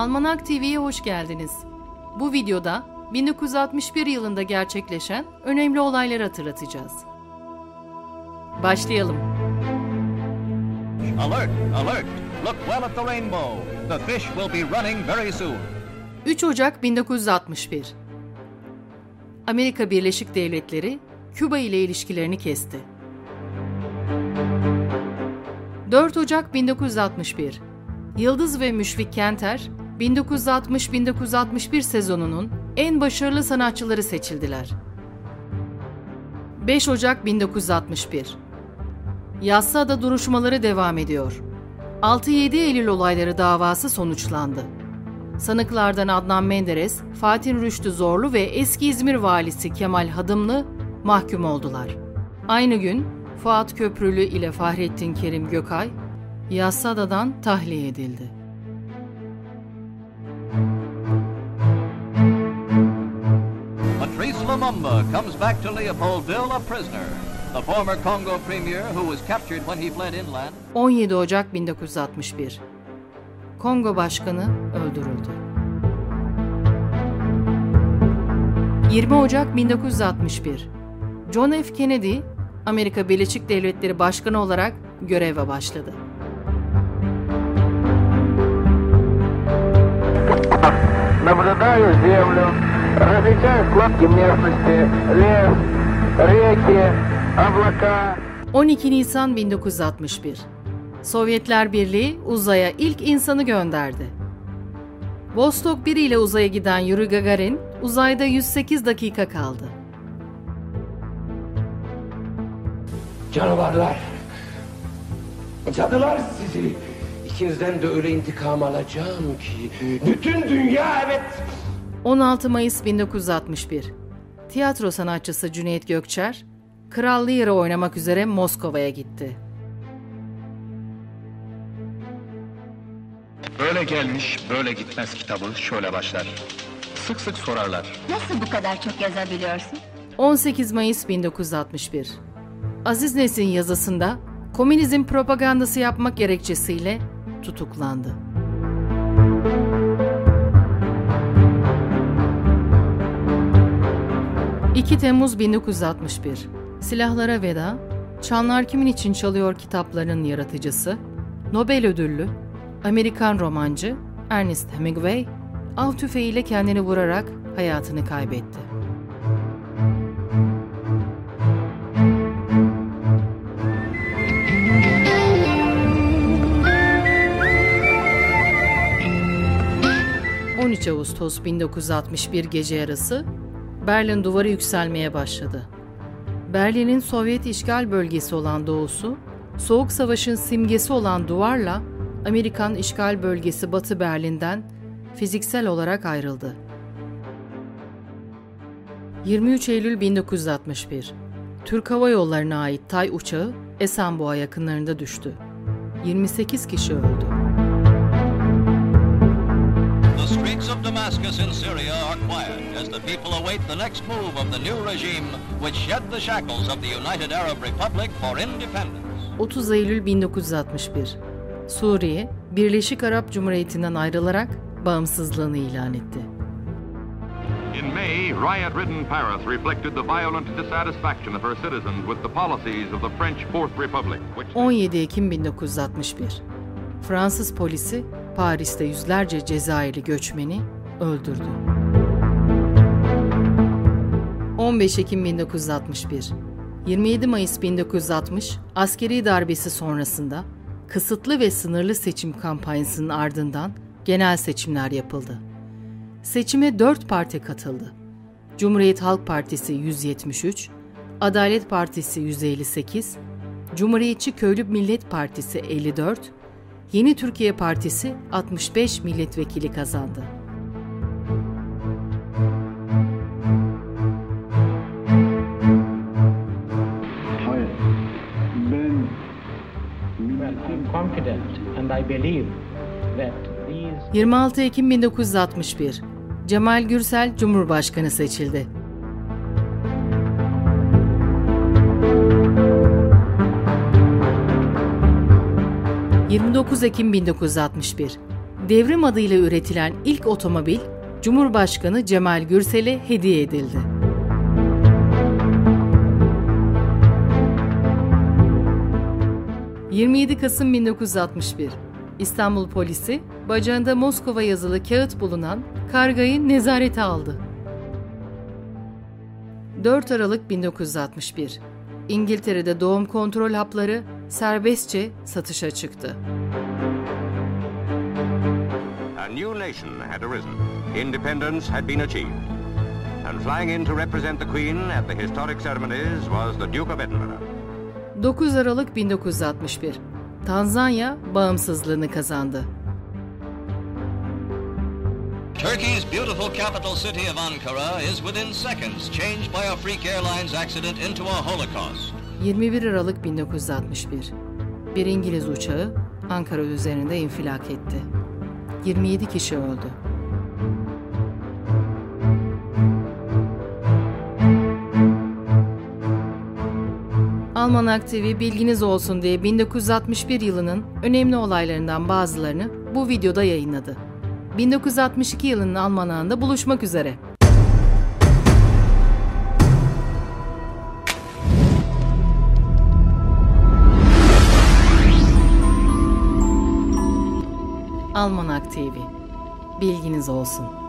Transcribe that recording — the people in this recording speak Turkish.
Almanak TV'ye hoş geldiniz. Bu videoda 1961 yılında gerçekleşen önemli olayları hatırlatacağız. Başlayalım. Alert! Alert! Look well at the rainbow. The fish will be running very soon. 3 Ocak 1961 Amerika Birleşik Devletleri Küba ile ilişkilerini kesti. 4 Ocak 1961 Yıldız ve Müşfik Kenter 1960-1961 sezonunun en başarılı sanatçıları seçildiler. 5 Ocak 1961 Yassıada duruşmaları devam ediyor. 6-7 Eylül olayları davası sonuçlandı. Sanıklardan Adnan Menderes, Fatih Rüştü Zorlu ve eski İzmir valisi Kemal Hadımlı mahkum oldular. Aynı gün Fuat Köprülü ile Fahrettin Kerim Gökay Yassıada'dan tahliye edildi. Lumumba comes back to Leopoldville a prisoner. The former Congo premier who was captured when he fled inland. 17 Ocak 1961. Kongo Başkanı öldürüldü. 20 Ocak 1961. John F. Kennedy Amerika Birleşik Devletleri Başkanı olarak göreve başladı различаю складки местности, лес, реки, облака. 12 Nisan 1961 Sovyetler Birliği uzaya ilk insanı gönderdi. Vostok 1 ile uzaya giden Yuri Gagarin uzayda 108 dakika kaldı. Canavarlar. Cadılar sizi. İkinizden de öyle intikam alacağım ki. Bütün dünya evet. 16 Mayıs 1961 Tiyatro sanatçısı Cüneyt Gökçer, Kral Lear'ı oynamak üzere Moskova'ya gitti. Böyle gelmiş, böyle gitmez kitabı şöyle başlar. Sık sık sorarlar. Nasıl bu kadar çok yazabiliyorsun? 18 Mayıs 1961 Aziz Nesin yazısında komünizm propagandası yapmak gerekçesiyle tutuklandı. ...2 Temmuz 1961... ...Silahlara Veda... ...Çanlar Kimin için Çalıyor kitaplarının yaratıcısı... ...Nobel ödüllü... ...Amerikan romancı... ...Ernest Hemingway... ...av tüfeğiyle kendini vurarak hayatını kaybetti. ...13 Ağustos 1961 gece yarısı... ...Berlin duvarı yükselmeye başladı. Berlin'in Sovyet işgal bölgesi olan doğusu... ...Soğuk Savaş'ın simgesi olan duvarla... ...Amerikan işgal bölgesi Batı Berlin'den... ...fiziksel olarak ayrıldı. 23 Eylül 1961 Türk Hava Yolları'na ait Tay uçağı Esenboğa yakınlarında düştü. 28 kişi öldü. Streets of Damascus in Syria are quiet as the people await the next move of the new regime which shed the shackles of the United Arab Republic for independence. 30 Eylül 1961 Suriye, Birleşik Arap Cumhuriyeti'nden ayrılarak bağımsızlığını ilan etti. In May, riot-ridden Paris reflected the violent dissatisfaction of her citizens with the policies of the French Fourth Republic, which 17 Ekim 1961 Fransız polisi Paris'te yüzlerce Cezayirli göçmeni öldürdü. 15 Ekim 1961 27 Mayıs 1960 askeri darbesi sonrasında kısıtlı ve sınırlı seçim kampanyasının ardından genel seçimler yapıldı. Seçime 4 parti katıldı. Cumhuriyet Halk Partisi 173, Adalet Partisi 158, Cumhuriyetçi Köylü Millet Partisi 54, Yeni Türkiye Partisi 65 milletvekili kazandı. Well, I'm confident and I believe that these 26 Ekim 1961 Cemal Gürsel Cumhurbaşkanı seçildi. 29 Ekim 1961 Devrim adıyla üretilen ilk otomobil Cumhurbaşkanı Cemal Gürsel'e hediye edildi. ...27 Kasım 1961... İstanbul polisi bacağında Moskova yazılı kağıt bulunan kargayı nezarete aldı. 4 Aralık 1961 İngiltere'de doğum kontrol hapları serbestçe satışa çıktı. A new nation had arisen. Independence had been achieved. And flying in to represent the Queen at the historic ceremonies was the Duke of Edinburgh. 9 Aralık 1961 Tanzanya bağımsızlığını kazandı. Turkey's beautiful capital city of Ankara is within seconds changed by a freak airlines accident into a holocaust. 21 Aralık 1961 Bir İngiliz uçağı Ankara üzerinde infilak etti. 27 kişi öldü. Almanak TV bilginiz olsun diye 1961 yılının önemli olaylarından bazılarını bu videoda yayınladı. 1962 yılının almanağında buluşmak üzere. Almanak TV. Bilginiz olsun.